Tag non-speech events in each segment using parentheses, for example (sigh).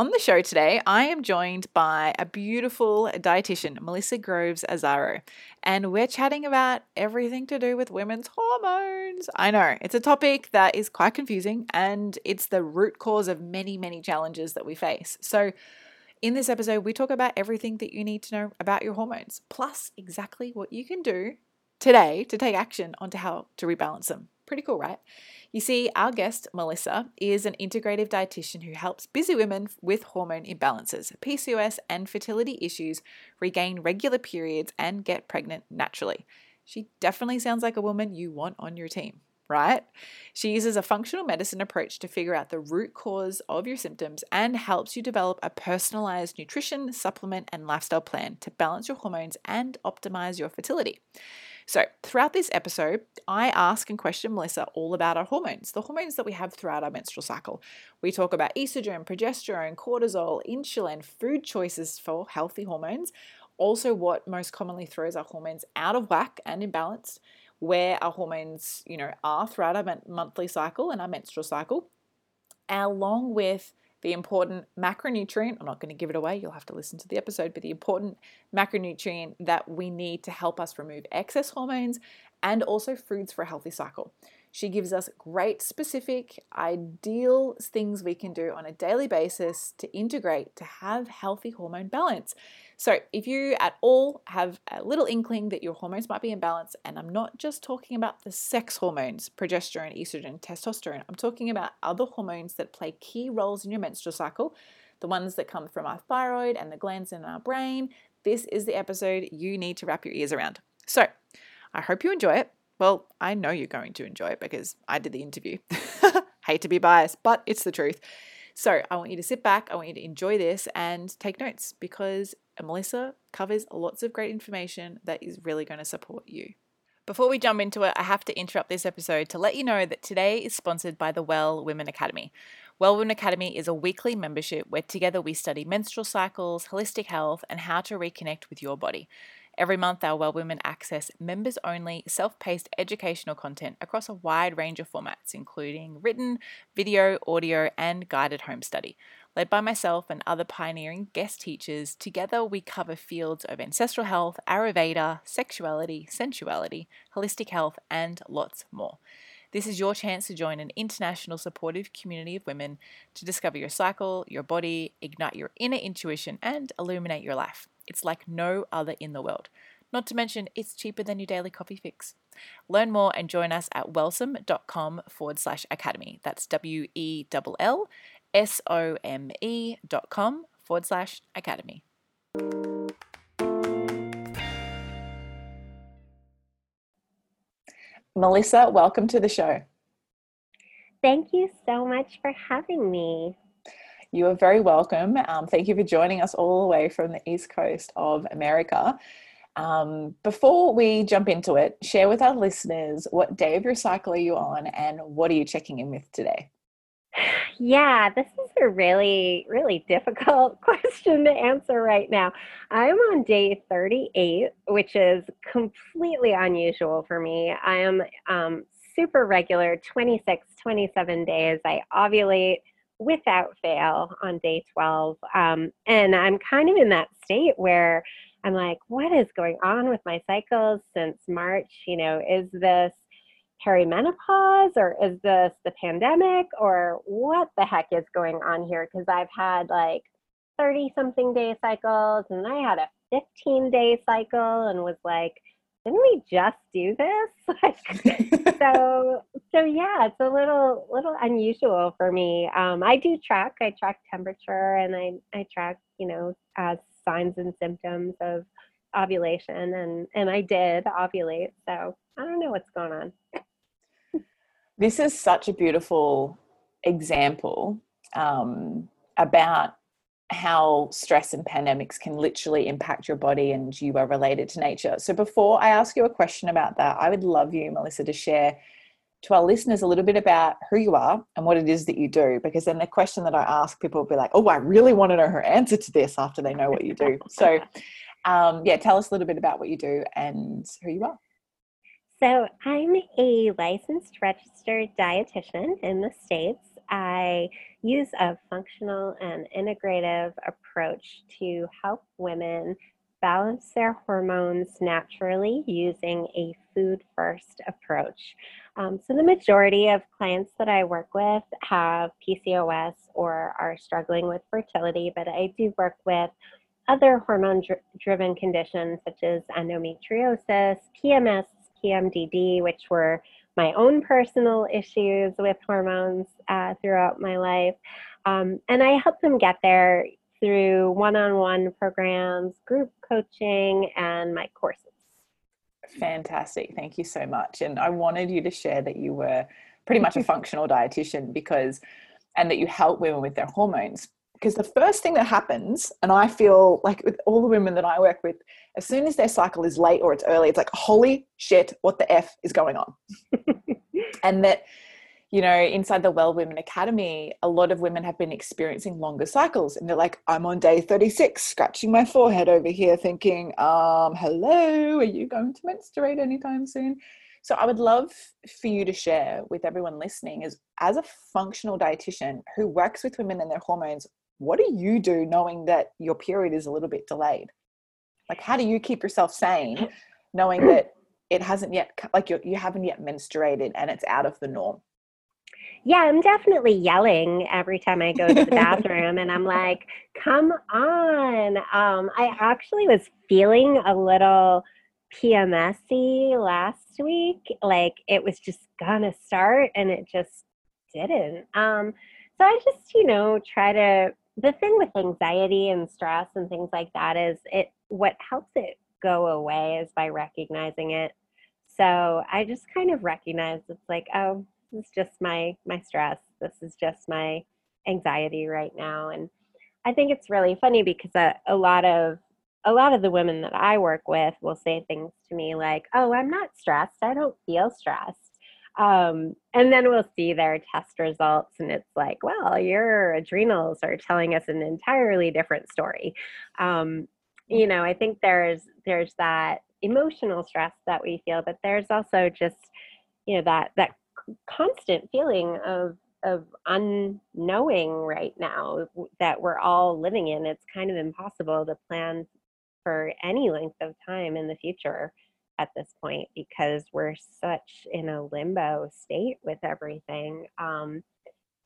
On the show today, I am joined by a beautiful dietitian, Melissa Groves Azzaro, and we're chatting about everything to do with women's hormones. I know it's a topic that is quite confusing and it's the root cause of many, many challenges that we face. So, in this episode, we talk about everything that you need to know about your hormones, plus exactly what you can do today to take action onto how to rebalance them. Pretty cool, right? You see, our guest, Melissa, is an integrative dietitian who helps busy women with hormone imbalances, PCOS, and fertility issues regain regular periods and get pregnant naturally. She definitely sounds like a woman you want on your team, right? She uses a functional medicine approach to figure out the root cause of your symptoms and helps you develop a personalized nutrition, supplement, and lifestyle plan to balance your hormones and optimize your fertility. So, throughout this episode, I ask and question Melissa all about our hormones, the hormones that we have throughout our menstrual cycle. We talk about estrogen, progesterone, cortisol, insulin, food choices for healthy hormones, also what most commonly throws our hormones out of whack and imbalanced, where our hormones, you know, are throughout our monthly cycle and our menstrual cycle, along with the important macronutrient, I'm not going to give it away, you'll have to listen to the episode, but the important macronutrient that we need to help us remove excess hormones and also foods for a healthy cycle. She gives us great specific, ideal things we can do on a daily basis to integrate to have healthy hormone balance. So, if you at all have a little inkling that your hormones might be imbalanced, and I'm not just talking about the sex hormones, progesterone, estrogen, testosterone, I'm talking about other hormones that play key roles in your menstrual cycle, the ones that come from our thyroid and the glands in our brain, this is the episode you need to wrap your ears around. So, I hope you enjoy it. Well, I know you're going to enjoy it because I did the interview. (laughs) Hate to be biased, but it's the truth. So I want you to sit back, I want you to enjoy this and take notes because Melissa covers lots of great information that is really going to support you. Before we jump into it, I have to interrupt this episode to let you know that today is sponsored by the Well Women Academy. Well Women Academy is a weekly membership where together we study menstrual cycles, holistic health, and how to reconnect with your body. Every month, our Well Women access members only self paced educational content across a wide range of formats, including written, video, audio, and guided home study. Led by myself and other pioneering guest teachers, together we cover fields of ancestral health, Ayurveda, sexuality, sensuality, holistic health, and lots more. This is your chance to join an international supportive community of women to discover your cycle, your body, ignite your inner intuition, and illuminate your life. It's like no other in the world. Not to mention, it's cheaper than your daily coffee fix. Learn more and join us at wellsome.com forward slash academy. That's W E L L S O M E dot com forward slash academy. Melissa, welcome to the show. Thank you so much for having me. You are very welcome. Um, thank you for joining us all the way from the East Coast of America. Um, before we jump into it, share with our listeners what day of your cycle are you on and what are you checking in with today? Yeah, this is a really, really difficult (laughs) question to answer right now. I'm on day 38, which is completely unusual for me. I am um, super regular, 26, 27 days. I ovulate without fail on day 12. Um, and I'm kind of in that state where I'm like, what is going on with my cycles since March? You know, is this perimenopause or is this the pandemic or what the heck is going on here? Because I've had like 30 something day cycles and I had a 15 day cycle and was like, didn't we just do this? (laughs) Like, so, so yeah, it's a little, little unusual for me. Um, I do track, I track temperature and I, I track, you know, uh, signs and symptoms of ovulation and, and I did ovulate. So I don't know what's going on. This is such a beautiful example um, about how stress and pandemics can literally impact your body and you are related to nature. So before I ask you a question about that, I would love you, Melissa, to share to our listeners a little bit about who you are and what it is that you do because then the question that i ask people will be like oh i really want to know her answer to this after they know what you do. So um, yeah tell us a little bit about what you do and who you are. So i'm a licensed registered dietitian in the states i use a functional and integrative approach to help women balance their hormones naturally using a food first approach. Um, so, the majority of clients that I work with have PCOS or are struggling with fertility, but I do work with other hormone driven conditions such as endometriosis, PMS, PMDD, which were my own personal issues with hormones uh, throughout my life. Um, and I help them get there through one on one programs, group coaching, and my courses. Fantastic. Thank you so much. And I wanted you to share that you were pretty much a functional dietitian because, and that you help women with their hormones. Because the first thing that happens, and I feel like with all the women that I work with, as soon as their cycle is late or it's early, it's like, holy shit, what the F is going on? (laughs) and that you know, inside the Well Women Academy, a lot of women have been experiencing longer cycles. And they're like, I'm on day 36, scratching my forehead over here, thinking, um, hello, are you going to menstruate anytime soon? So I would love for you to share with everyone listening is as a functional dietitian who works with women and their hormones, what do you do knowing that your period is a little bit delayed? Like, how do you keep yourself sane knowing that it hasn't yet, like you you haven't yet menstruated and it's out of the norm? yeah, I'm definitely yelling every time I go to the (laughs) bathroom, and I'm like, "Come on!" Um, I actually was feeling a little PMSy last week, like it was just gonna start, and it just didn't. Um, so I just, you know, try to. The thing with anxiety and stress and things like that is it. What helps it go away is by recognizing it. So I just kind of recognize it's like, oh, this is just my my stress this is just my anxiety right now and i think it's really funny because a, a lot of a lot of the women that i work with will say things to me like oh i'm not stressed i don't feel stressed um, and then we'll see their test results and it's like well your adrenals are telling us an entirely different story. Um, you know i think there's there's that emotional stress that we feel but there's also just you know that that constant feeling of of unknowing right now that we're all living in. It's kind of impossible to plan for any length of time in the future at this point because we're such in a limbo state with everything. Um,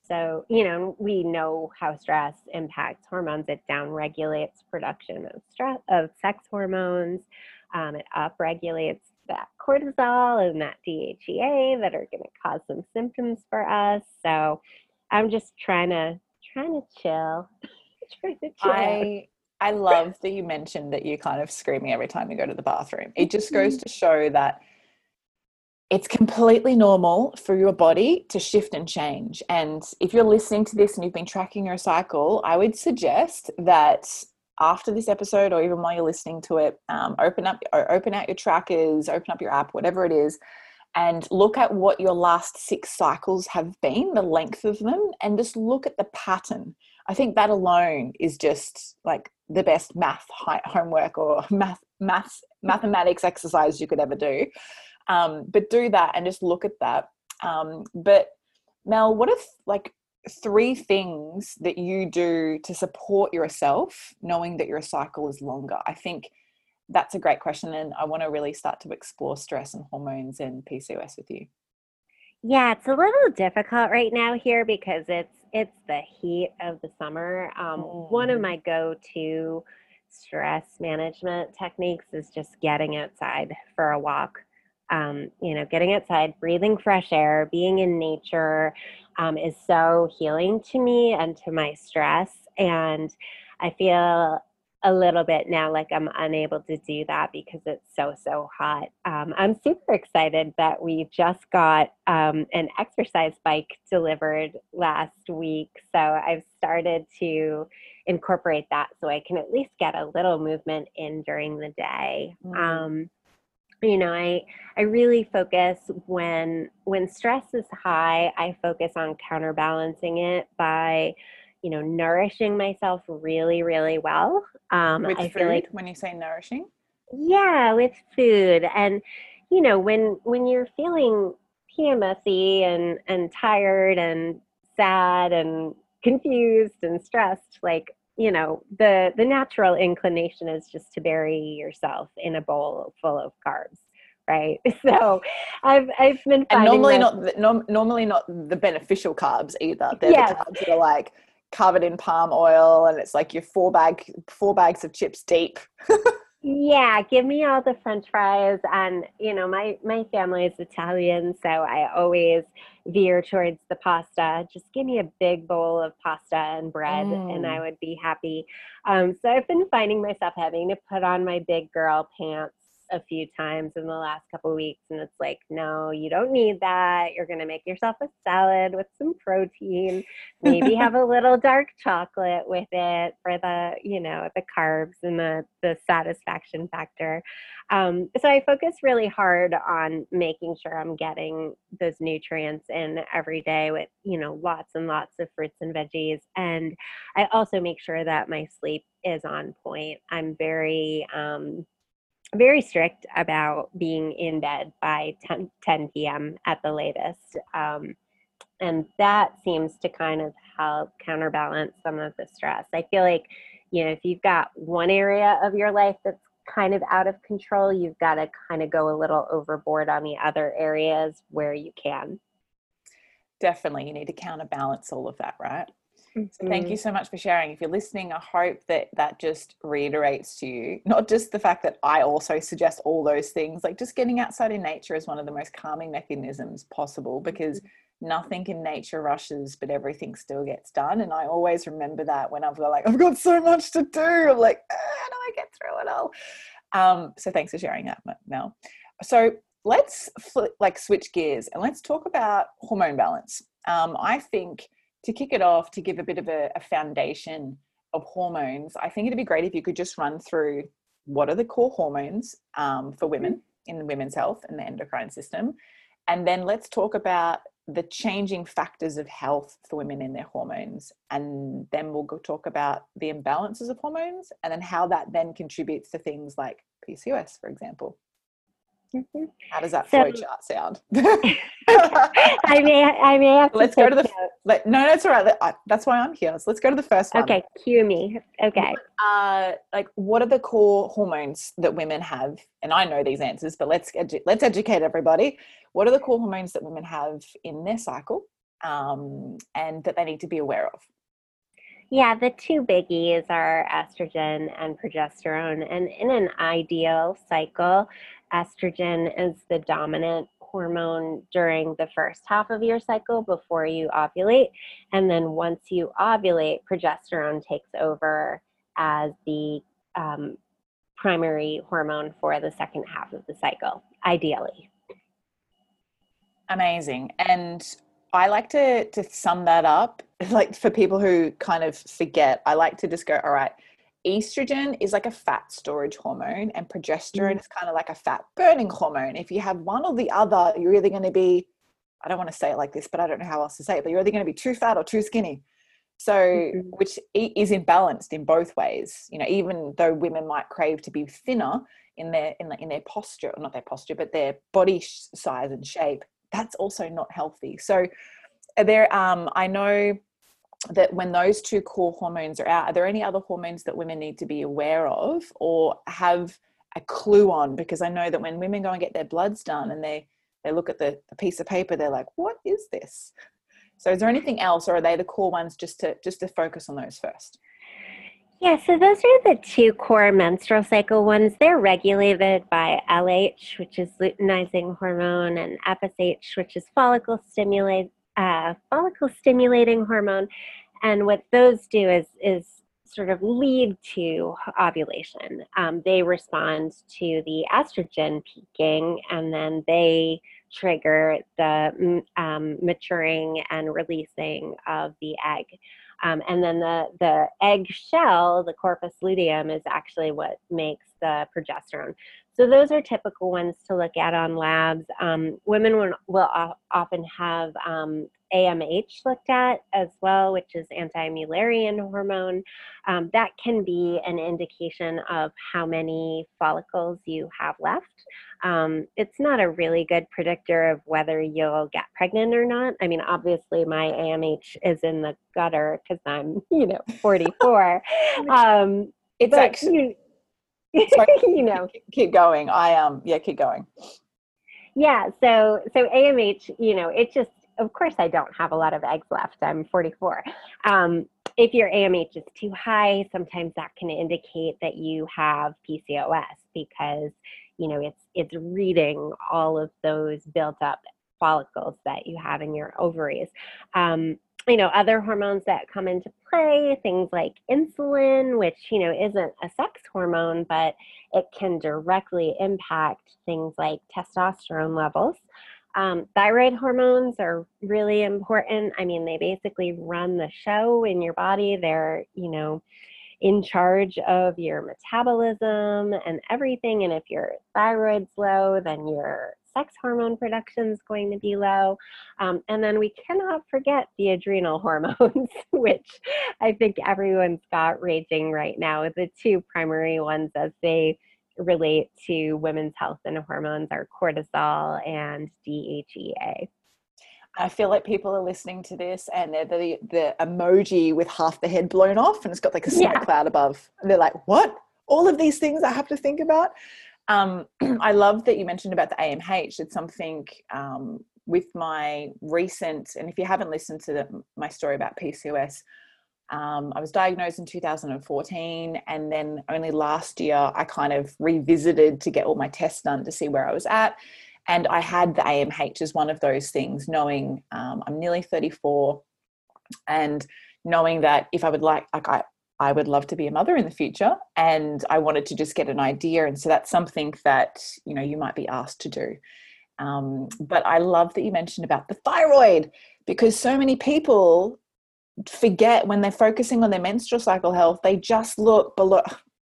so, you know, we know how stress impacts hormones. It downregulates production of stress of sex hormones. Um, it upregulates that cortisol and that DHEA that are going to cause some symptoms for us. So I'm just trying to trying to chill. (laughs) trying to chill. I I love that you mentioned that you're kind of screaming every time you go to the bathroom. It just goes mm-hmm. to show that it's completely normal for your body to shift and change. And if you're listening to this and you've been tracking your cycle, I would suggest that after this episode or even while you're listening to it um, open up or open out your trackers open up your app whatever it is and look at what your last six cycles have been the length of them and just look at the pattern i think that alone is just like the best math homework or (laughs) math math mathematics exercise you could ever do. Um, but do that and just look at that. Um, but mel what if like three things that you do to support yourself knowing that your cycle is longer? I think that's a great question and i want to really start to explore stress and hormones and pcos with you. Yeah it's a little difficult right now here because it's it's the heat of the summer um, mm. one of mm. my go-to stress management techniques is just getting outside for a walk um, you know, getting outside, breathing fresh air, being in nature um, is so healing to me and to my stress. And I feel a little bit now like I'm unable to do that because it's so, so hot. Um, I'm super excited that we just got um, an exercise bike delivered last week. So I've started to incorporate that so I can at least get a little movement in during the day. Mm. Um, you know i i really focus when when stress is high i focus on counterbalancing it by you know, nourishing myself really, really well. Um, with I food, feel like when you say nourishing, yeah, with food, and you know, when when you're feeling PMSy and and tired and sad and confused and stressed, like you know, the the natural inclination is just to bury yourself in a bowl full of carbs right? (laughs) So I've I've been and normally that, not the, no, normally not the beneficial carbs either. They're yes. the carbs that are like covered in palm oil and it's like your four bag four bags of chips deep. (laughs) Yeah give me all the french fries and you know my my family is italian so i always veer towards the pasta. Just give me a big bowl of pasta and bread mm. and i would be happy. Um, so i've been finding myself having to put on my big girl pants a few times in the last couple weeks and it's like no you don't need that. You're going to make yourself a salad with some protein. Maybe (laughs) have a little dark chocolate with it for the you know the carbs and the the satisfaction factor. Um, so i focus really hard on making sure i'm getting those nutrients in every day with you know lots and lots of fruits and veggies and i also make sure that my sleep is on point. I'm very um, very strict about being in bed by 10, 10 p.m. at the latest. Um, and that seems to kind of help counterbalance some of the stress. I feel like, you know, if you've got one area of your life that's kind of out of control, you've got to kind of go a little overboard on the other areas where you can. Definitely. You need to counterbalance all of that, right? So thank you mm-hmm. so much for sharing. If you're listening, I hope that that just reiterates to you not just the fact that I also suggest all those things, like just getting outside in nature is one of the most calming mechanisms possible because mm-hmm. nothing in nature rushes, but everything still gets done. And I always remember that when I've got like, I've got so much to do. I'm like, ah, how do I get through it all? Um, so thanks for sharing that, Mel. So let's flip, like switch gears and let's talk about hormone balance. Um, I think to kick it off, to give a bit of a, a foundation of hormones, I think it'd be great if you could just run through what are the core hormones um, for women in women's health and the endocrine system. And then let's talk about the changing factors of health for women in their hormones. And then we'll go talk about the imbalances of hormones and then how that then contributes to things like PCOS, for example. Mm-hmm. How does that so, flow chart sound? (laughs) (laughs) I may, I may have. Let's go to the. Let, no, that's all right. I, that's why I'm here. So let's go to the first one. Okay, cue me. Okay. Uh, like, what are the core hormones that women have? And I know these answers, but let's edu- let's educate everybody. What are the core hormones that women have in their cycle, um, and that they need to be aware of? Yeah, the two biggies are estrogen and progesterone. And in an ideal cycle, estrogen is the dominant hormone during the first half of your cycle before you ovulate. And then once you ovulate, progesterone takes over as the um, primary hormone for the second half of the cycle, ideally. Amazing. And I like to to sum that up, (laughs) like for people who kind of forget, I like to just go, all right, estrogen is like a fat storage hormone and progesterone mm. is kind of like a fat burning hormone. If you have one or the other, you're either going to be, I don't want to say it like this, but I don't know how else to say it, but you're either going to be too fat or too skinny. So, mm-hmm. which is imbalanced in both ways. You know, even though women might crave to be thinner in their in, the, in their posture, or not their posture, but their body size and shape, that's also not healthy. So, there, um, I know that when those two core hormones are out, are there any other hormones that women need to be aware of or have a clue on? Because I know that when women go and get their bloods done and they they look at the, the piece of paper, they're like, "What is this?" So, is there anything else, or are they the core ones? Just to just to focus on those first. Yeah, so those are the two core menstrual cycle ones. They're regulated by LH, which is luteinizing hormone, and FSH, which is follicle stimulate uh, follicle stimulating hormone. And what those do is, is sort of lead to ovulation. Um, they respond to the estrogen peaking, and then they trigger the um, maturing and releasing of the egg. Um, and then the, the egg shell, the corpus luteum, is actually what makes the progesterone. So those are typical ones to look at on labs. Um, women will, will often have um, AMH looked at as well, which is anti-Mullerian hormone. Um, that can be an indication of how many follicles you have left. Um, it's not a really good predictor of whether you'll get pregnant or not. I mean, obviously, my AMH is in the gutter because I'm, you know, 44. (laughs) um, it's actually. You, (laughs) you know, keep going. I um, yeah, keep going. Yeah. So so AMH, you know, it just of course I don't have a lot of eggs left. I'm 44. Um, if your AMH is too high, sometimes that can indicate that you have PCOS because you know it's it's reading all of those built up follicles that you have in your ovaries. Um, you know, other hormones that come into play, things like insulin, which, you know, isn't a sex hormone, but it can directly impact things like testosterone levels. Um, thyroid hormones are really important. I mean, they basically run the show in your body. They're, you know, in charge of your metabolism and everything. And if your thyroid's low, then your sex hormone production is going to be low. Um, and then we cannot forget the adrenal (laughs) hormones, which I think everyone's got raging right now. The two primary ones as they relate to women's health and hormones are cortisol and DHEA. I feel like people are listening to this and they're the, the emoji with half the head blown off and it's got like a smoke yeah. cloud above. And they're like, what? All of these things I have to think about? Um, (clears throat) I love that you mentioned about the AMH. It's something um, with my recent, and if you haven't listened to the, my story about PCOS, um, I was diagnosed in 2014, and then only last year I kind of revisited to get all my tests done to see where I was at. And I had the AMH as one of those things, knowing um, I'm nearly 34, and knowing that if I would like, like I, I would love to be a mother in the future, and I wanted to just get an idea. And so that's something that you know you might be asked to do. Um, but I love that you mentioned about the thyroid because so many people forget when they're focusing on their menstrual cycle health, they just look below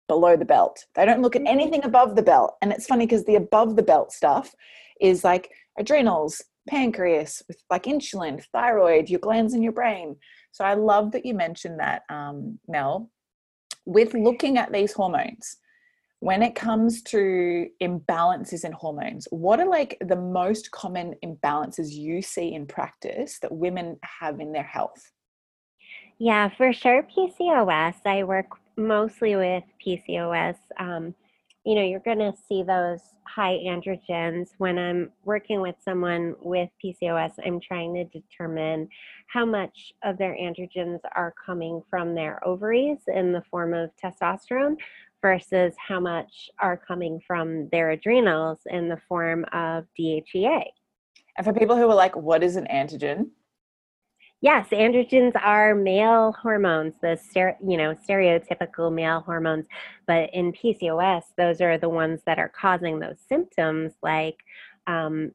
below the belt. They don't look at mm-hmm. anything above the belt. And it's funny because the above the belt stuff is like adrenals, pancreas, with like insulin, thyroid, your glands in your brain. So I love that you mentioned that, um, Mel. With looking at these hormones, when it comes to imbalances in hormones, what are like the most common imbalances you see in practice that women have in their health? Yeah, for sure. PCOS. I work mostly with PCOS. Um, you know, you're going to see those high androgens. When I'm working with someone with PCOS, I'm trying to determine how much of their androgens are coming from their ovaries in the form of testosterone versus how much are coming from their adrenals in the form of DHEA. And for people who are like, what is an androgen? Yes, androgens are male hormones, the you know stereotypical male hormones, but in PCOS, those are the ones that are causing those symptoms like um,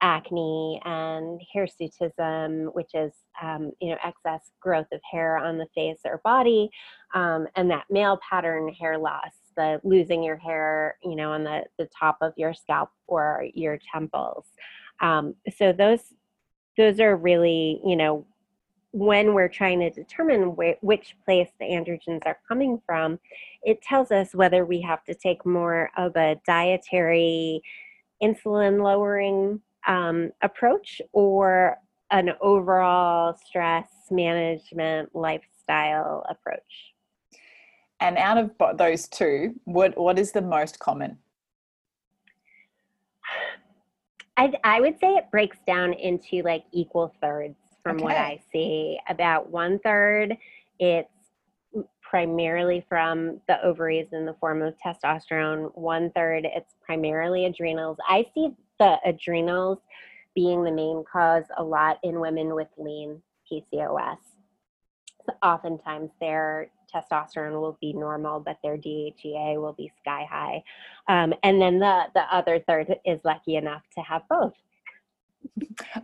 acne and hirsutism, which is um, you know excess growth of hair on the face or body, um, and that male pattern hair loss, the losing your hair, you know, on the the top of your scalp or your temples. Um, so those those are really you know when we're trying to determine wh- which place the androgens are coming from, it tells us whether we have to take more of a dietary insulin lowering um, approach or an overall stress management lifestyle approach. And out of those two, what what is the most common? (sighs) I I would say it breaks down into like equal thirds from okay. what I see. About one third, it's primarily from the ovaries in the form of testosterone. One third, it's primarily adrenals. I see the adrenals being the main cause a lot in women with lean PCOS. So oftentimes they're testosterone will be normal, but their DHEA will be sky high. Um, and then the, the other third is lucky enough to have both.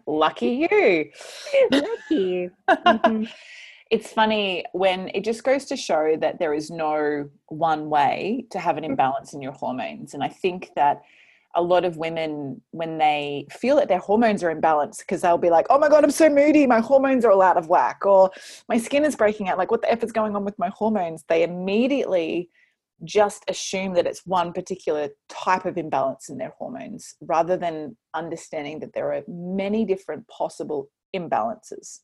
Lucky you. lucky. Mm-hmm. It's funny when it just goes to show that there is no one way to have an mm. imbalance in your hormones. And I think that a lot of women when they feel that their hormones are imbalanced because they'll be like oh my god i'm so moody my hormones are all out of whack or my skin is breaking out like what the f is going on with my hormones they immediately just assume that it's one particular type of imbalance in their hormones rather than understanding that there are many different possible imbalances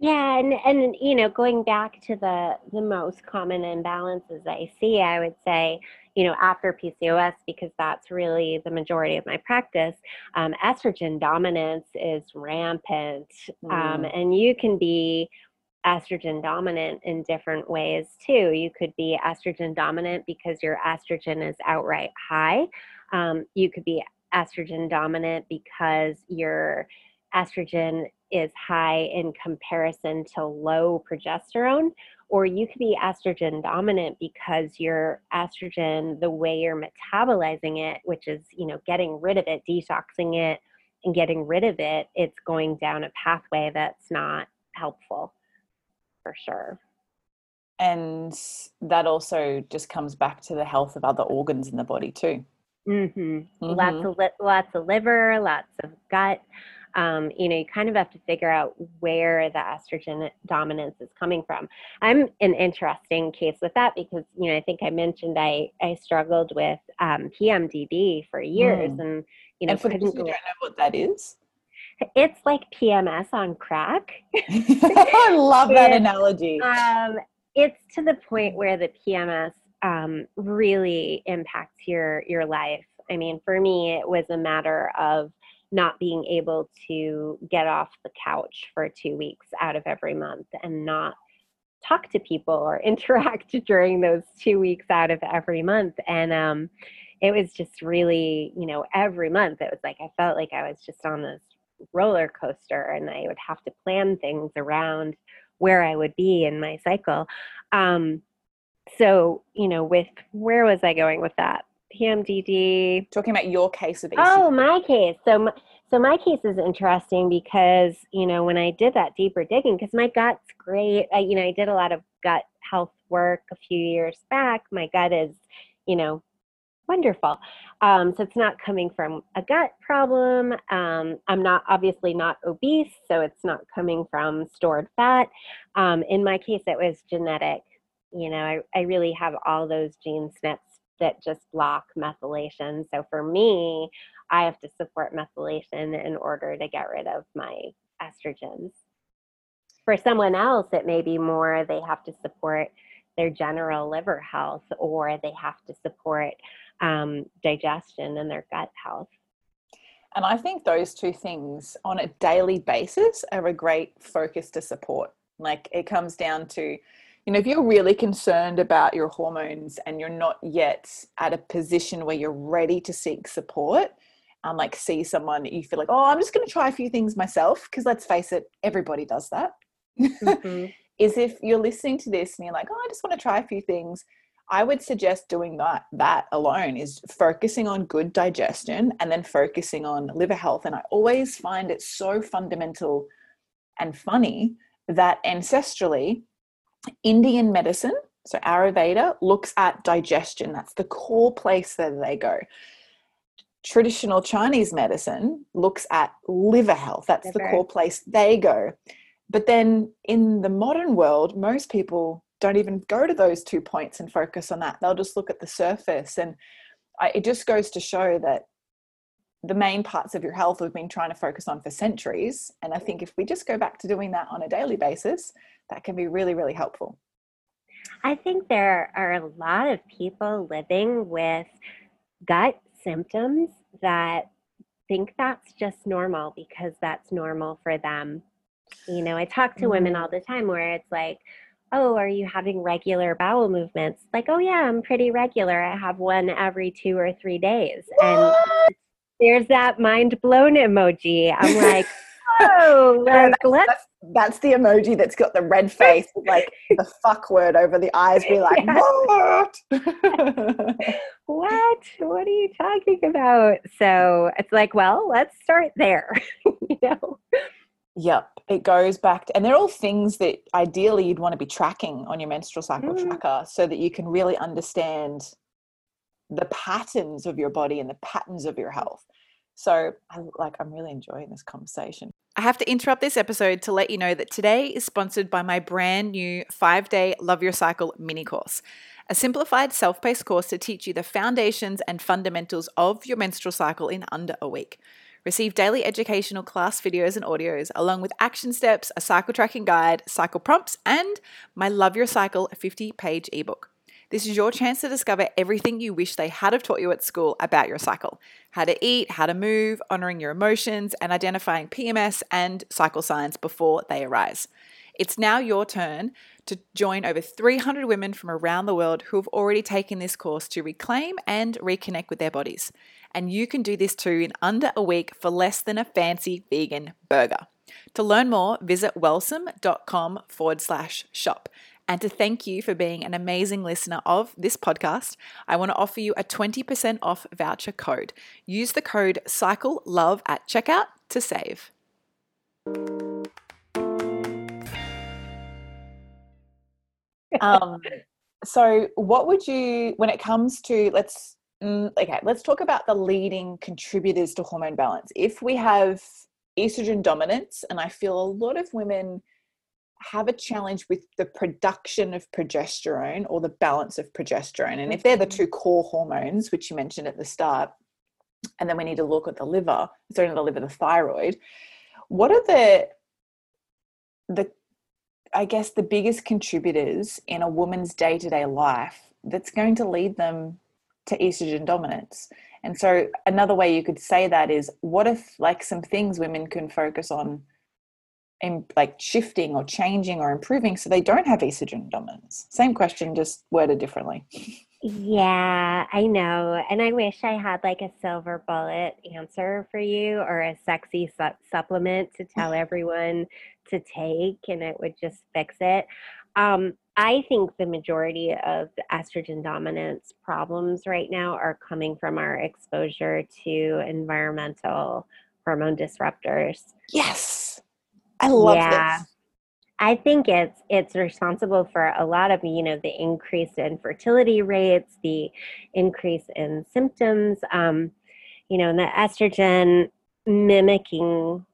yeah, and and you know, going back to the the most common imbalances I see, I would say, you know, after PCOS because that's really the majority of my practice. Um, estrogen dominance is rampant, um, mm. um, and you can be estrogen dominant in different ways too. You could be estrogen dominant because your estrogen is outright high. Um, you could be estrogen dominant because your estrogen is high in comparison to low progesterone, or you could be estrogen dominant because your estrogen, the way you're metabolizing it, which is, you know, getting rid of it, detoxing it, and getting rid of it, it's going down a pathway that's not helpful for sure. And that also just comes back to the health of other organs in the body too. Mm-hmm. Mm-hmm. Lots of li- lots of liver, lots of gut um, you know, you kind of have to figure out where the estrogen dominance is coming from. I'm an interesting case with that because, you know, I think I mentioned I, I struggled with um, PMDD for years mm. and, you know, and for who don't know what that is. It's like PMS on crack. (laughs) I love that analogy. Um, it's to the point where the PMS um, really impacts your your life. I mean, for me, it was a matter of not being able to get off the couch for two weeks out of every month and not talk to people or (laughs) interact during those two weeks out of every month. And um, it was just really, you know, every month it was like I felt like I was just on this roller coaster and I would have to plan things around where I would be in my cycle. Um, so, you know, with where was I going with that? PMDD. Talking about your case of Oh, my case. So, my, so my case is interesting because you know when I did that deeper digging, because my gut's great. I, you know, I did a lot of gut health work a few years back. My gut is, you know, wonderful. Um, so it's not coming from a gut problem. Um, I'm not obviously not obese, so it's not coming from stored fat. Um, in my case, it was genetic. You know, I, I really have all those gene SNPs that just block methylation. So for me, I have to support methylation in order to get rid of my estrogens. For someone else, it may be more they have to support their general liver health or they have to support um, digestion and their gut health. And I think those two things on a daily basis are a great focus to support. Like it comes down to you know, if you're really concerned about your hormones and you're not yet at a position where you're ready to seek support, um, like see someone you feel like, oh, I'm just going to try a few things myself, because let's face it, everybody does that. Mm-hmm. (laughs) is if you're listening to this and you're like, oh, I just want to try a few things. I would suggest doing that that alone is focusing on good digestion and then focusing on liver health. And I always find it so fundamental and funny that ancestrally Indian medicine, so Ayurveda, looks at digestion. That's the core place that they go. Traditional Chinese medicine looks at liver health. That's liver. the core place they go. But then in the modern world, most people don't even go to those two points and focus on that. They'll just look at the surface. And I, it just goes to show that the main parts of your health we've been trying to focus on for centuries. And I think if we just go back to doing that on a daily basis, that can be really, really helpful. I think there are a lot of people living with gut symptoms that think that's just normal because that's normal for them. You know, I talk to women mm-hmm. all the time where it's like, oh, are you having regular bowel movements? Like, oh, yeah, I'm pretty regular. I have one every two or three days. What? And there's that mind blown emoji. I'm like, (laughs) oh, like, that's, let's that's, that's the emoji that's got the red face with like (laughs) the fuck word over the eyes. Be like, Yeah. what? (laughs) what? What are you talking about? So it's like, well, let's start there. you know? Yep, it goes back, to, and they're all things that ideally you'd want to be tracking on your menstrual cycle Mm. tracker, so that you can really understand the patterns of your body and the patterns of your health. So, I look like, I'm really enjoying this conversation. I have to interrupt this episode to let you know that today is sponsored by my brand new five day Love Your Cycle mini course, a simplified self paced course to teach you the foundations and fundamentals of your menstrual cycle in under a week. Receive daily educational class videos and audios, along with action steps, a cycle tracking guide, cycle prompts, and my Love Your Cycle 50 page ebook. This is your chance to discover everything you wish they had have taught you at school about your cycle how to eat, how to move, honoring your emotions, and identifying PMS and cycle signs before they arise. It's now your turn to join over 300 women from around the world who have already taken this course to reclaim and reconnect with their bodies. And you can do this too in under a week for less than a fancy vegan burger. To learn more, visit wellsome.com forward slash shop. And to thank you for being an amazing listener of this podcast, I want to offer you a 20% off voucher code. Use the code CYCLELOVE at checkout to save. Um, so, what would you, when it comes to, let's, mm, okay, let's talk about the leading contributors to hormone balance. If we have estrogen dominance, and I feel a lot of women have a challenge with the production of progesterone or the balance of progesterone. And if they're the two core hormones, which you mentioned at the start, and then we need to look at the liver, sorry, not the liver, the thyroid, what are the the I guess the biggest contributors in a woman's day-to-day life that's going to lead them to estrogen dominance. And so another way you could say that is what if like some things women can focus on in like shifting or changing or improving so they don't have estrogen dominance? Same question, just worded differently. (laughs) Yeah, I know. And I wish I had like a silver bullet answer for you or a sexy su- supplement to tell (laughs) everyone to take and it would just fix it. Um, I think the majority of the estrogen dominance problems right now are coming from our exposure to environmental hormone disruptors. Yes. I love Yeah. this. I think it's it's responsible for a lot of you know the increase in fertility rates, the increase in symptoms, um, you know, and the estrogen mimicking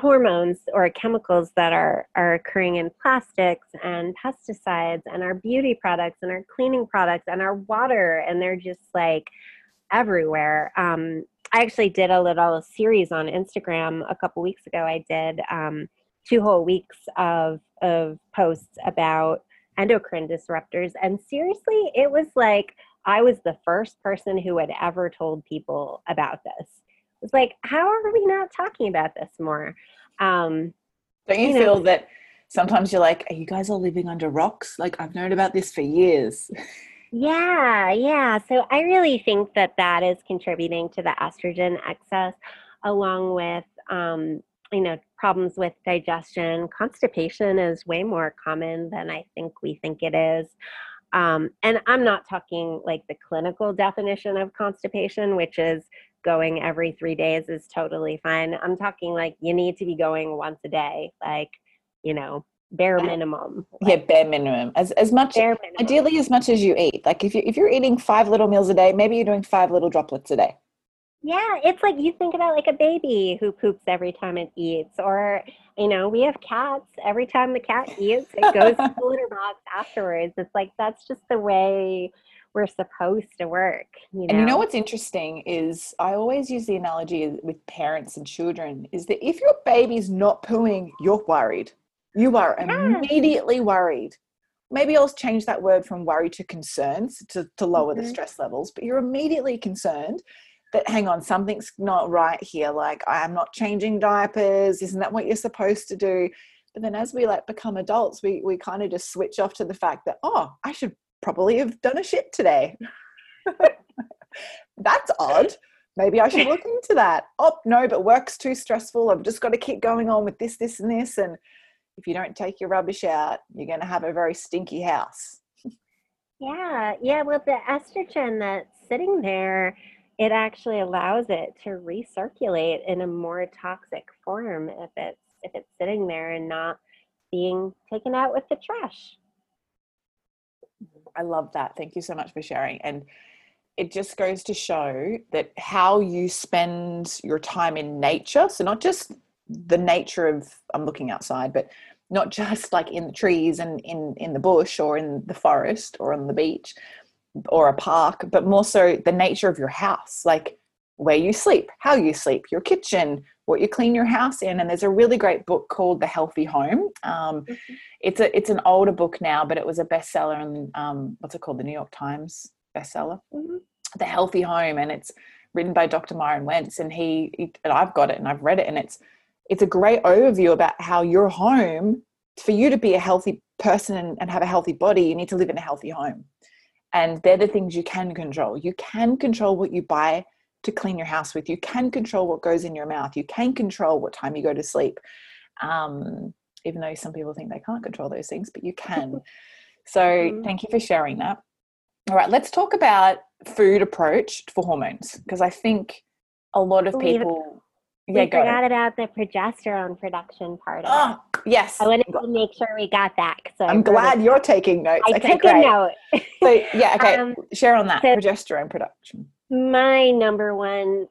hormones or chemicals that are are occurring in plastics and pesticides and our beauty products and our cleaning products and our water, and they're just like everywhere. Um, I actually did a little series on Instagram a couple weeks ago. I did. Um, two whole weeks of of posts about endocrine disruptors and seriously it was like i was the first person who had ever told people about this it was like how are we not talking about this more um Don't you, You know- feel that sometimes you're like, are you guys all living under rocks? Like I've known about this for years. yeah yeah so i really think that that is contributing to the estrogen excess along with um you know problems with digestion constipation is way more common than i think we think it is um, and i'm not talking like the clinical definition of constipation which is going every three days is totally fine i'm talking like you need to be going once a day like you know bare minimum yeah, bare minimum. As as much bare minimum ideally as much as you eat. Like if you if you're eating five little meals a day, maybe you're doing five little droplets a day. Yeah, it's like you think about like a baby who poops every time it eats, or you know, we have cats. Every time the cat eats, it goes to the litter box afterwards. It's like that's just the way we're supposed to work. You know? And you know what's interesting is I always use the analogy with parents and children is that if your baby's not pooing, you're worried. You are Yeah. immediately worried. Maybe I'll change that word from worry to concerns to, to lower the Mhm. stress levels, but you're immediately concerned that hang on, something's not right here. Like I'm not changing diapers. Isn't that what you're supposed to do? But then as we like become adults, we we kind of just switch off to the fact that, oh, I should probably have done a shit today. (laughs) That's odd. maybe I should look into that. Oh, no, but work's too stressful. I've just got to keep going on with this, this, and this. And if you don't take your rubbish out, you're going to have a very stinky house. Yeah, yeah. Well, the estrogen that's sitting there, it actually allows it to recirculate in a more toxic form if it's if it's sitting there and not being taken out with the trash. I love that. Thank you so much for sharing. And it just goes to show that how you spend your time in nature, so not just the nature of I'm looking outside, but not just like in the trees and in in the bush or in the forest or on the beach or a park, but more so the nature of your house, like where you sleep, how you sleep, your kitchen, what you clean your house in. And there's a really great book called The Healthy Home. Um, mm-hmm. It's a it's an older book now, but it was a bestseller in um, what's it called, the New York Times bestseller, mm-hmm. The Healthy Home, and it's written by Dr. Myron Wentz, and he, he and I've got it and I've read it, and it's it's a great overview about how your home, for you to be a healthy person and, and have a healthy body, you need to live in a healthy home. And they're the things you can control. You can control what you buy to clean your house with. You can control what goes in your mouth. You can control what time you go to sleep. Um, even though some people think they can't control those things, but you can. (laughs) so mm-hmm. thank you for sharing that. All right, let's talk about food approach for hormones because I think a lot of people. Yeah, we forgot about the progesterone production part. oh, it. yes. I wanted to make sure we got that. So I'm glad you're taking notes. I okay, took great. a note. so yeah, (laughs) okay. Um, Share on that so progesterone production my number one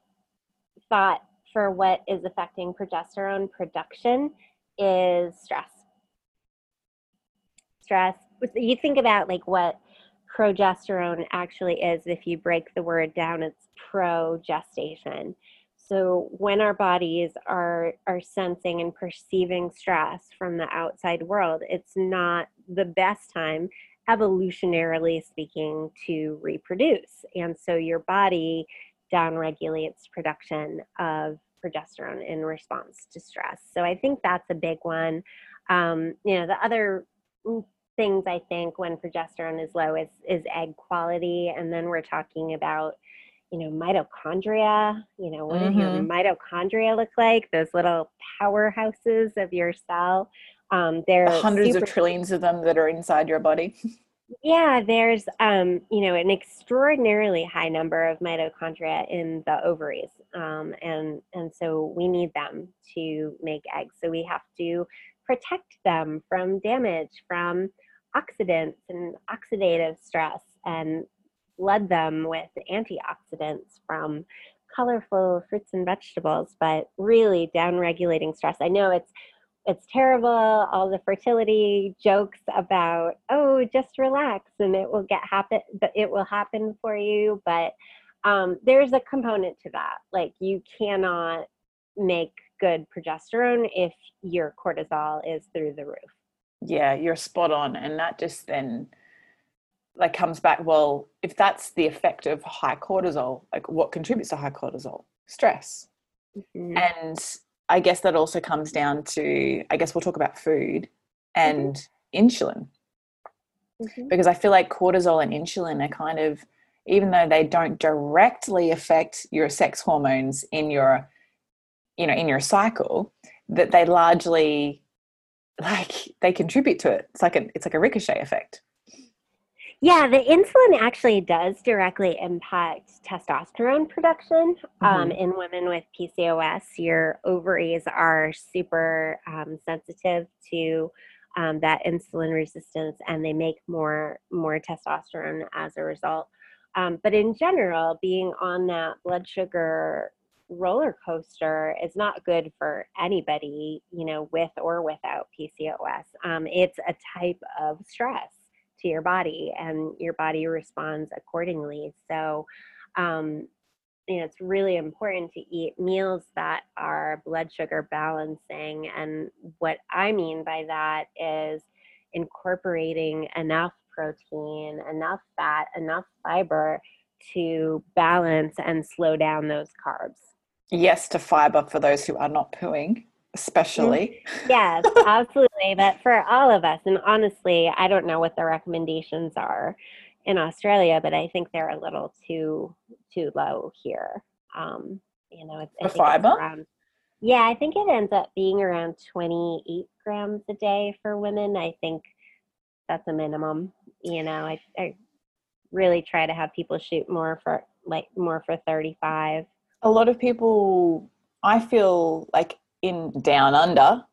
thought for what is affecting progesterone production is stress. Stress. You think about like what progesterone actually is if you break the word down it's progestation so when our bodies are are sensing and perceiving stress from the outside world it's not the best time evolutionarily speaking, to reproduce. And so your body downregulates production of progesterone in response to stress. So I think that's a big one. Um, you know, the other things I think when progesterone is low is is egg quality, and then we're talking about you know mitochondria. You know, what mm-hmm. do your mitochondria look like? Those little powerhouses of your cell. Um, there are hundreds super- of trillions of them that are inside your body. (laughs) Yeah, there's um, you know an extraordinarily high number of mitochondria in the ovaries, um, and and so we need them to make eggs. So we have to protect them from damage, from oxidants and oxidative stress, and flood them with antioxidants from colorful fruits and vegetables. But really, down regulating stress. I know it's it's terrible all the fertility jokes about oh just relax and it will get happen but it will happen for you but um, there's a component to that like you cannot make good progesterone if your cortisol is through the roof yeah you're spot on and that just then like comes back well if that's the effect of high cortisol like what contributes to high cortisol stress mm-hmm. and I guess that also comes down to, I guess we'll talk about food and mm-hmm. insulin. Mm-hmm. Because I feel like cortisol and insulin are kind of, even though they don't directly affect your sex hormones in your, you know, in your cycle, that they largely (laughs) like they contribute to it. It's like a it's like a ricochet effect. Yeah, the insulin actually does directly impact testosterone production. Um, mm-hmm. Um, in women with PCOS, your ovaries are super um, sensitive to um, that insulin resistance, and they make more more testosterone as a result. Um, but in general, being on that blood sugar roller coaster is not good for anybody, you know, with or without PCOS. Um, it's a type of stress to your body and your body responds accordingly. So, um, you know, it's really important to eat meals that are blood sugar balancing. And what I mean by that is incorporating enough protein, enough fat, enough fiber to balance and slow down those carbs. Yes, to fiber for those who are not pooing. Especially. yes, absolutely. But for all of us, and honestly, I don't know what the recommendations are in Australia, but I think they're a little too too low here. Um, you know, it's, fiber? around, yeah, I think it ends up being around 28 grams a day for women. I think that's a minimum. You know, I, I really try to have people shoot more for like more for 35. A lot of people, I feel like in down under,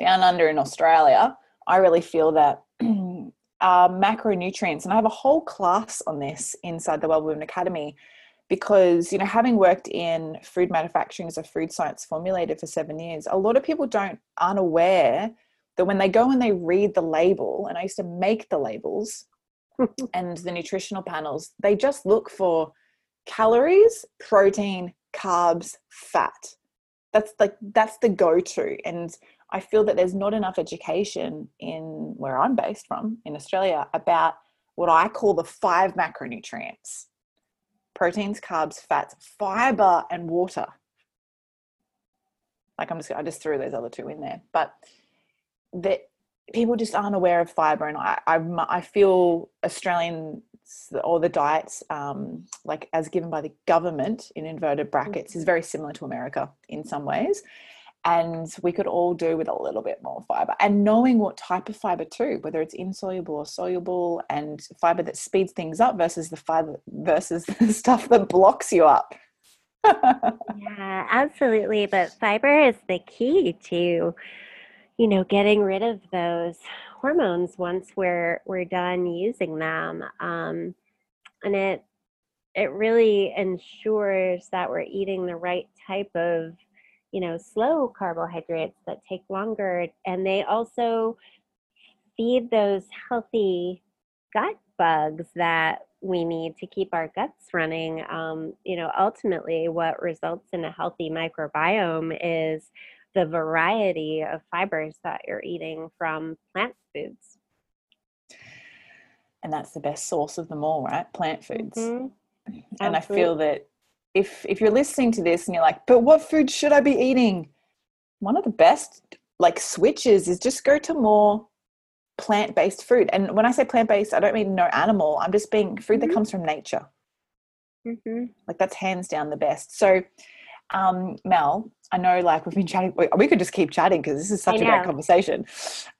down under in Australia, I really feel that (clears throat) uh, macronutrients, and I have a whole class on this inside the Well Women Academy because you know having worked in food manufacturing as a food science formulator for seven years a lot of people don't aren't aware that when they go and they read the label and i used to make the labels (laughs) and the nutritional panels they just look for calories protein carbs fat that's like that's the go-to and i feel that there's not enough education in where i'm based from in australia about what i call the five macronutrients proteins, carbs, fats, fiber, and water. Like I'm just, I just threw those other two in there, but that people just aren't aware of fiber, and I, I, I feel Australian or the diets, um, like as given by the government in inverted brackets, is very similar to America in some ways. And we could all do with a little bit more fiber. And knowing what type of fiber too whether it's insoluble or soluble and fiber that speeds things up versus the fiber versus (laughs) the stuff that blocks you up. (laughs) Yeah absolutely. But fiber is the key to you know getting rid of those hormones once we're we're done using them um, and it it really ensures that we're eating the right type of you know, slow carbohydrates that take longer. And they also feed those healthy gut bugs that we need to keep our guts running. Um, you know, ultimately, what results in a healthy microbiome is the variety of fibers that you're eating from plant foods. And that's the best source of them all, right? Plant foods. Mm-hmm. (clears throat) And I feel that if if you're listening to this and you're like, but what food should I be eating? One of the best like switches is just go to more plant-based food. And when I say plant-based, I don't mean no animal. I'm just being food mm-hmm. that comes from nature. Mm-hmm. Like that's hands down the best. So, um, Mel, I know like we've been chatting, we could just keep chatting because this is such a great conversation.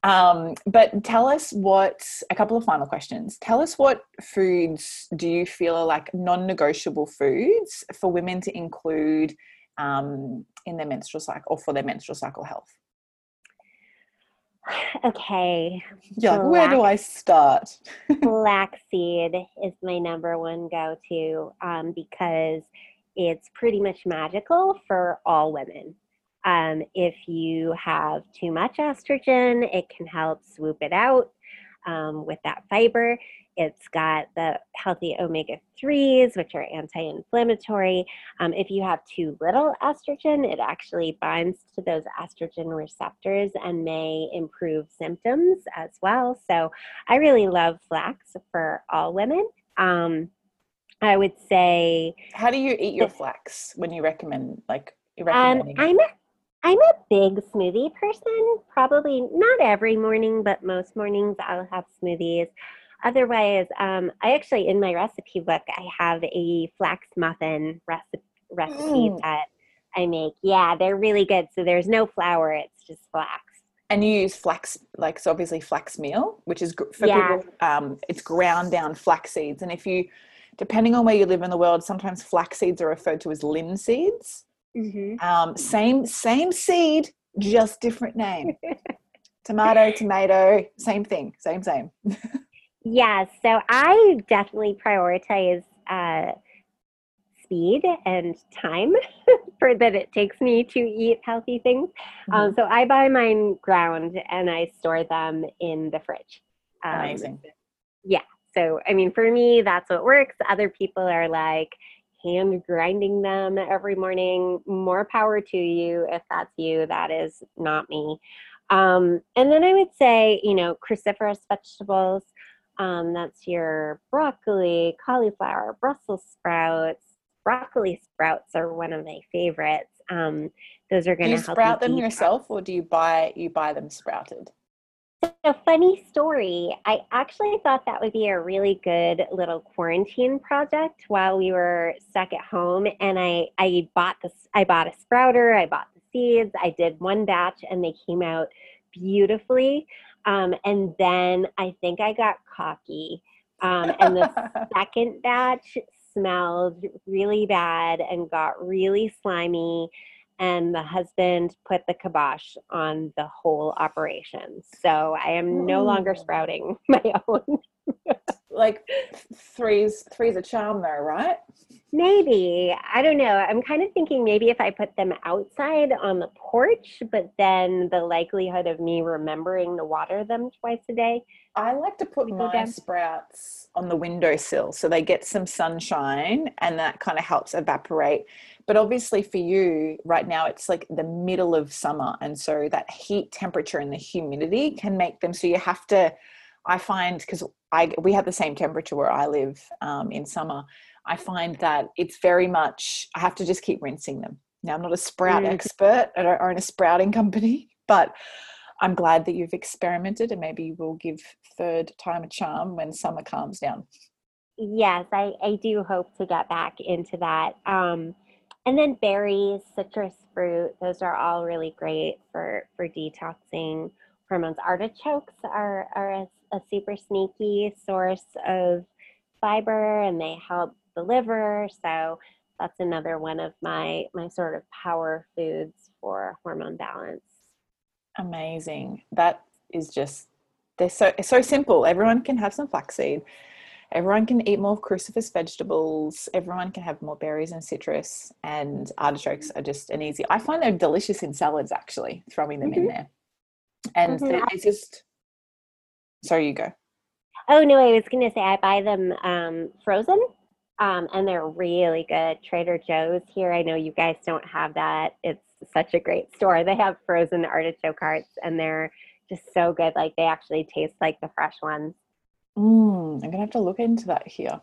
Um, but tell us what, a couple of final questions. Tell us what foods do you feel are like non negotiable foods for women to include um, in their menstrual cycle or for their menstrual cycle health? (sighs) Okay. Yeah, Flax, where do I start? (laughs) flaxseed is my number one go to um, because it's pretty much magical for all women. Um, if you have too much estrogen, it can help swoop it out um, with that fiber. It's got the healthy omega 3s, which are anti inflammatory. Um, if you have too little estrogen, it actually binds to those estrogen receptors and may improve symptoms as well. So I really love flax for all women. Um, I would say. How do you eat your flax when you recommend, like, you um, I'm a, I'm a big smoothie person. Probably not every morning, but most mornings I'll have smoothies. Otherwise, um, I actually in my recipe book I have a flax muffin recipe recipe mm. that I make. Yeah, they're really good. So there's no flour; it's just flax. And you use flax, like so obviously flax meal, which is for yeah. people. Um, it's ground down flax seeds, and if you depending on where you live in the world, sometimes flax seeds are referred to as linseeds. Mm-hmm. Um, same same seed, just different name. (laughs) tomato, tomato, same thing, same same. (laughs) yeah, so I definitely prioritize uh, speed and time (laughs) for that it takes me to eat healthy things. Um, mm-hmm. Um, so I buy mine ground and I store them in the fridge. Um, Amazing. Yeah. So, I mean, for me, that's what works. Other people are like hand grinding them every morning. More power to you if that's you. That is not me. Um, and then I would say, you know, cruciferous vegetables. Um, that's your broccoli, cauliflower, Brussels sprouts. Broccoli sprouts are one of my favorites. Um, those are going to help. Do you sprout them yourself, or do you buy you buy them sprouted? So, funny story. I actually thought that would be a really good little quarantine project while we were stuck at home. And I, I bought this. I bought a sprouter. I bought the seeds. I did one batch, and they came out beautifully. Um, and then I think I got cocky. Um, and the (laughs) second batch smelled really bad and got really slimy and the husband put the kibosh on the whole operation. So I am no longer oh. sprouting (laughs) my own. (laughs) like three's three's a charm though, right? Maybe. I don't know. I'm kind of thinking maybe if I put them outside on the porch, but then the likelihood of me remembering to water them twice a day. I like to put my down. sprouts on the windowsill so they get some sunshine and that kind of helps evaporate. But obviously, for you right now, it's like the middle of summer. And so that heat temperature and the humidity can make them so you have to. I find because I we have the same temperature where I live um, in summer I find that it's very much, I have to just keep rinsing them. Now, I'm not a sprout mm. expert, I don't own a sprouting company, (laughs) but I'm glad that you've experimented and maybe we'll give third time a charm when summer calms down. Yes, I, I do hope to get back into that. Um, and then berries, citrus fruit, those are all really great for, for detoxing hormones. Artichokes are, are a, a super sneaky source of fiber and they help the liver. So that's another one of my my sort of power foods for hormone balance. Amazing. That is just they're so so simple. Everyone can have some flaxseed. Everyone can eat more cruciferous vegetables. Everyone can have more berries and citrus. And artichokes are just an easy. I find they're delicious in salads. Actually, throwing them mm-hmm. in there, and mm-hmm. it's just. Sorry, you go. Oh no, I was going to say I buy them um, frozen um, and they're really good. Trader Joe's here. I know you guys don't have that. It's such a great store. They have frozen artichoke hearts, and they're just so good. Like they actually taste like the fresh ones. Mm, I'm gonna have to look into that here.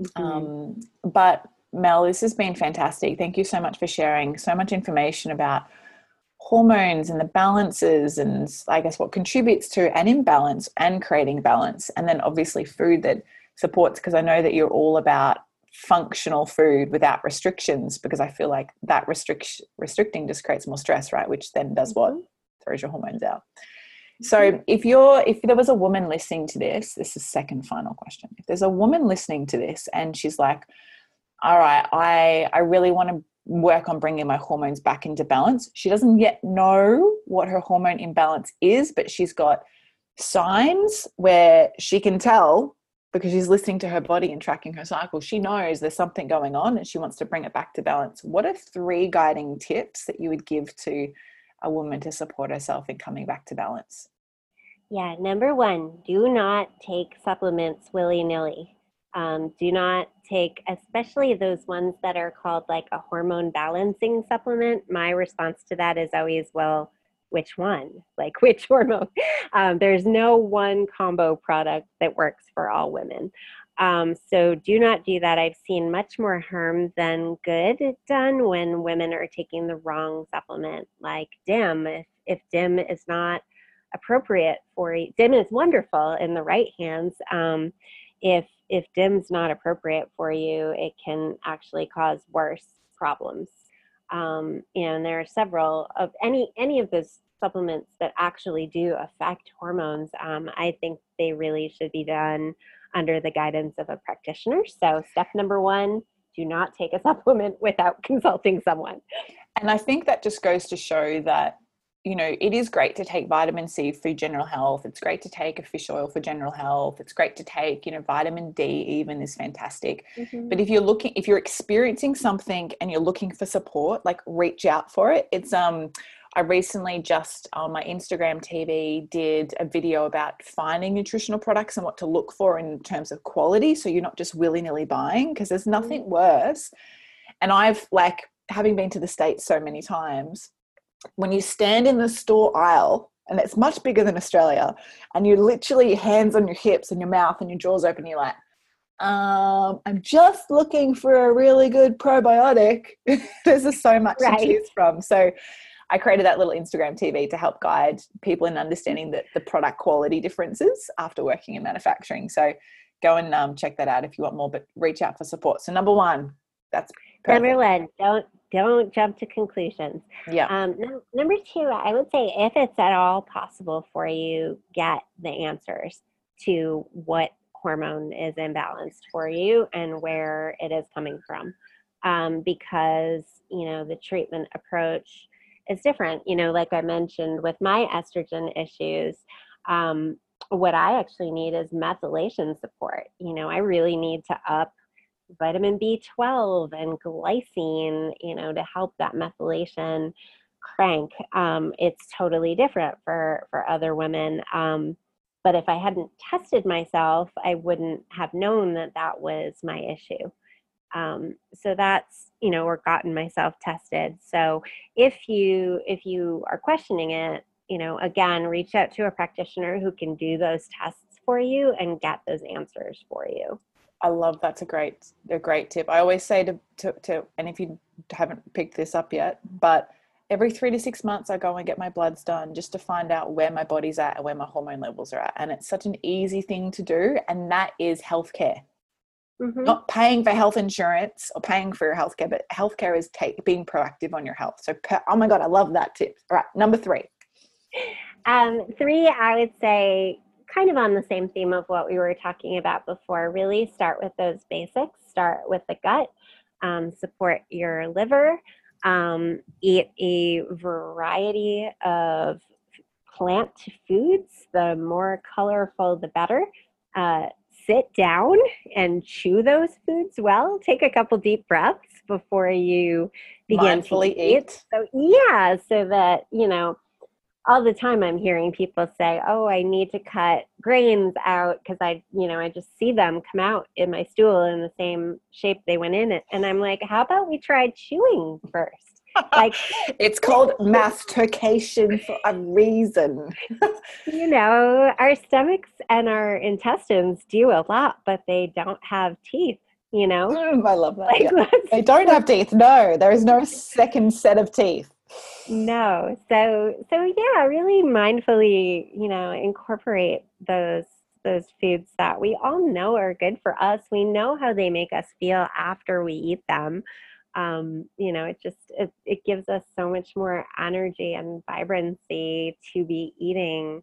Mm-hmm. Um, but Mel, this has been fantastic. Thank you so much for sharing so much information about hormones and the balances and I guess what contributes to an imbalance and creating balance. And then obviously food that supports because I know that you're all about functional food without restrictions because I feel like that restrict restricting just creates more stress, right? Which then does what? Mm-hmm. Throws your hormones out. So if you're if there was a woman listening to this, this is second final question. If there's a woman listening to this and she's like, all right, I I really want to work on bringing my hormones back into balance. She doesn't yet know what her hormone imbalance is, but she's got signs where she can tell because she's listening to her body and tracking her cycle. She knows there's something going on and she wants to bring it back to balance. What are three guiding tips that you would give to a woman to support herself in coming back to balance? Yeah, number one, do not take supplements willy nilly. Um, do not take, especially those ones that are called like a hormone balancing supplement. My response to that is always, well, which one, (laughs) like which hormone. (laughs) Um, there's no one combo product that works for all women. Um, so do not do that. I've seen much more harm than good done when women are taking the wrong supplement, like DIM. If, if DIM is not appropriate for DIM is wonderful in the right hands. Um, if if DIM's not appropriate for you, it can actually cause worse problems um, and there are several of any any of those supplements that actually do affect hormones. Um, I think they really should be done under the guidance of a practitioner. So, step number one: do not take a (laughs) supplement without consulting someone. And I think that just goes to show that you know, it is great to take vitamin C for general health. It's great to take a fish oil for general health. It's great to take, you know, vitamin D even is fantastic. Mm-hmm. But if you're looking, if you're experiencing something and you're looking for support, like reach out for it. It's, um, I recently just on my Instagram TV did a video about finding nutritional products and what to look for in terms of quality. So you're not just willy nilly buying because there's nothing mm-hmm. worse. And I've like, having been to the States so many times, when you stand in the store aisle and it's much bigger than Australia, and you literally hands on your hips and your mouth and your jaws open, you're like, um, I'm just looking for a really good probiotic. (laughs) There's just so much right. to choose from. So I created that little Instagram TV to help guide people in understanding the, the product quality differences after working in manufacturing. So go and um, check that out if you want more, but reach out for support. So number one, that's perfect. number one. Don't don't jump to conclusions. Yeah. Um, no, number two, I would say if it's at all possible for you, get the answers to what hormone is imbalanced for you and where it is coming from. Um, because, you know, the treatment approach is different. You know, like I mentioned with my estrogen issues, um, what I actually need is methylation support. You know, I really need to up vitamin B12 and glycine, you know, to help that methylation crank. Um, it's totally different for for other women. Um, but if I hadn't tested myself, I wouldn't have known that that was my issue. Um, so that's you know, or gotten myself tested. So if you if you are questioning it, you know, again, reach out to a practitioner who can do those tests for you and get those answers for you. I love that's a great a great tip. I always say to, to, to and if you haven't picked this up yet, but every three to six months I go and get my bloods done just to find out where my body's at and where my hormone levels are at. And it's such an easy thing to do, and that is healthcare. Mm-hmm. Not paying for health insurance or paying for your healthcare, but healthcare is take, being proactive on your health. So, oh my God, I love that tip. All right, number three. Um, three, I would say kind of on the same theme of what we were talking about before. Really start with those basics, start with the gut, um, support your liver, um, eat a variety of plant foods. The more colorful, the better. Uh, sit down and chew those foods well. Take a couple deep breaths before you begin Mindfully to eat. eat. So yeah, so that you know all the time I'm hearing people say, "Oh, I need to cut grains out because I, you know, I just see them come out in my stool in the same shape they went in it." And I'm like, "How about we try chewing first? Like (laughs) it's called mastication for a reason. (laughs) you know, our stomachs and our intestines do a lot, but they don't have teeth you know? Mm, i love that. Like, yeah. they don't have teeth. No there is no (laughs) second set of teeth. No. So so yeah really mindfully you know incorporate those those foods that we all know are good for us. We know how they make us feel after we eat them um, you know it just it, it gives us so much more energy and vibrancy to be eating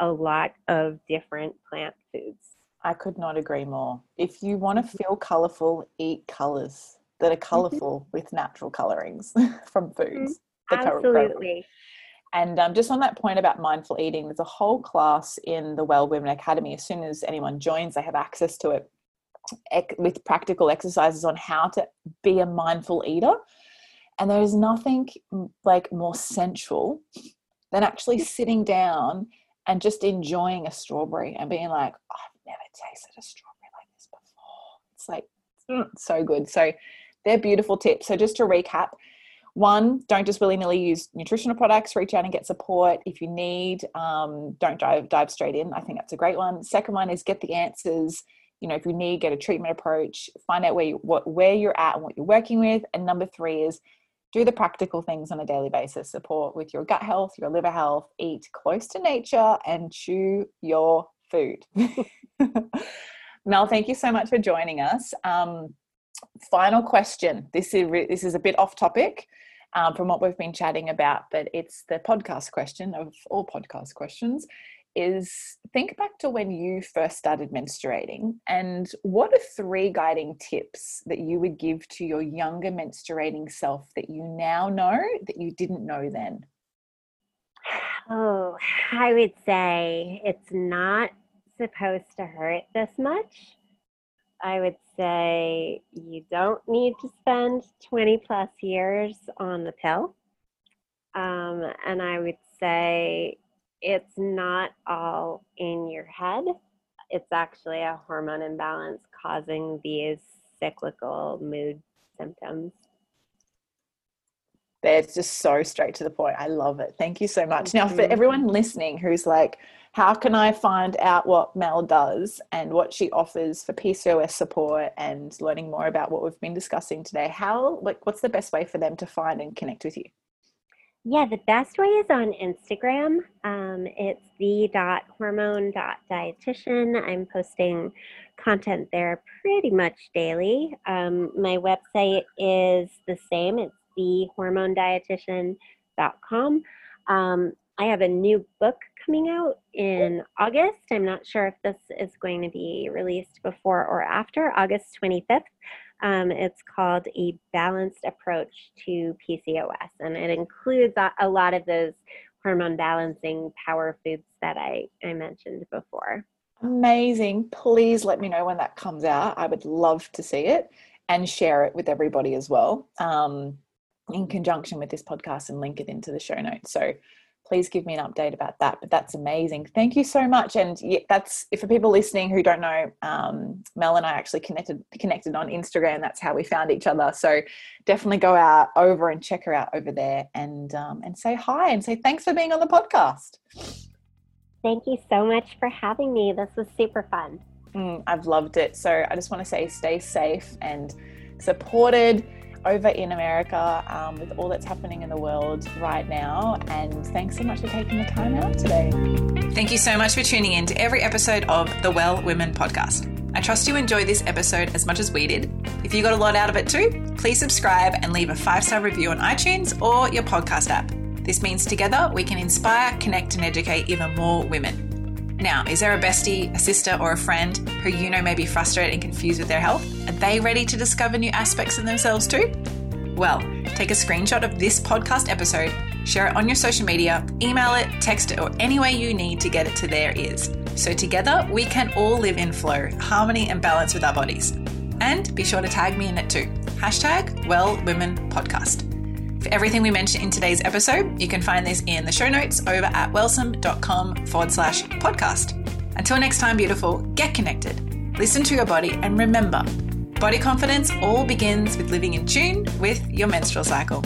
a lot of different plant foods i could not agree more if you want to mm-hmm. feel colorful eat colors that are mm-hmm. colorful with natural colorings (laughs) from foods mm-hmm. Absolutely. And um, just on that point about mindful eating, there's a whole class in the Well Women Academy. As soon as anyone joins, they have access to it with practical exercises on how to be a mindful eater. And there is nothing like more sensual than actually sitting down and just enjoying a strawberry and being like, oh, I've never tasted a strawberry like this before. It's like mm, so good. So they're beautiful tips. So just to recap, one, don't just willy nilly use nutritional products. Reach out and get support if you need. Um, don't dive dive straight in. I think that's a great one. Second one is get the answers. You know, if you need, get a treatment approach. Find out where you what where you're at and what you're working with. And number three is do the practical things on a daily basis. Support with your gut health, your liver health. Eat close to nature and chew your food. (laughs) Mel, thank you so much for joining us. Um, final question. This is this is a bit off topic, um, from what we've been chatting about, but it's the podcast question of all podcast questions is think back to when you first started menstruating and what are three guiding tips that you would give to your younger menstruating self that you now know that you didn't know then? Oh, I would say it's not supposed to hurt this much. I would say you don't need to spend 20 plus years on the pill. Um, and I would say it's not all in your head. It's actually a hormone imbalance causing these cyclical mood symptoms. It's just so straight to the point. I love it. Thank you so much. Now, for mm-hmm. everyone listening who's like, how can I find out what Mel does and what she offers for PCOS support and learning more about what we've been discussing today? How, like, what's the best way for them to find and connect with you? Yeah, the best way is on Instagram. Um, it's the dot hormone dot dietitian. I'm posting content there pretty much daily. Um, my website is the same. It's the hormone dietitian.com. Um, I have a new book coming out in August. I'm not sure if this is going to be released before or after August 25th. Um, it's called A Balanced Approach to PCOS, and it includes a, lot of those hormone balancing power foods that I, I mentioned before. Amazing. Please let me know when that comes out. I would love to see it and share it with everybody as well um, in conjunction with this podcast and link it into the show notes. So please give me an update about that. But that's amazing. Thank you so much. And that's for people listening who don't know, um, Mel and I actually connected connected on Instagram. That's how we found each other. So definitely go out over and check her out over there and um, and say hi and say thanks for being on the podcast. Thank you so much for having me. This was super fun. Mm, I've loved it. So I just want to say stay safe and supported over in America um, with all that's happening in the world right now. And thanks so much for taking the time out today. Thank you so much for tuning in to every episode of the Well Women podcast. I trust you enjoy this episode as much as we did. If you got a lot out of it too, please subscribe and leave a five star review on iTunes or your podcast app. This means together we can inspire, connect, and educate even more women. Now, is there a bestie, a sister, or a friend who you know may be frustrated and confused with their health? Are they ready to discover new aspects in themselves too? Well, take a screenshot of this podcast episode, share it on your social media, email it, text it, or any way you need to get it to their ears. So together we can all live in flow, harmony, and balance with our bodies. And be sure to tag me in it too. Hashtag Well Women Podcast. For everything we mentioned in today's episode, you can find this in the show notes over at wellsome.com forward slash podcast. Until next time, beautiful, get connected, listen to your body, and remember body confidence all begins with living in tune with your menstrual cycle.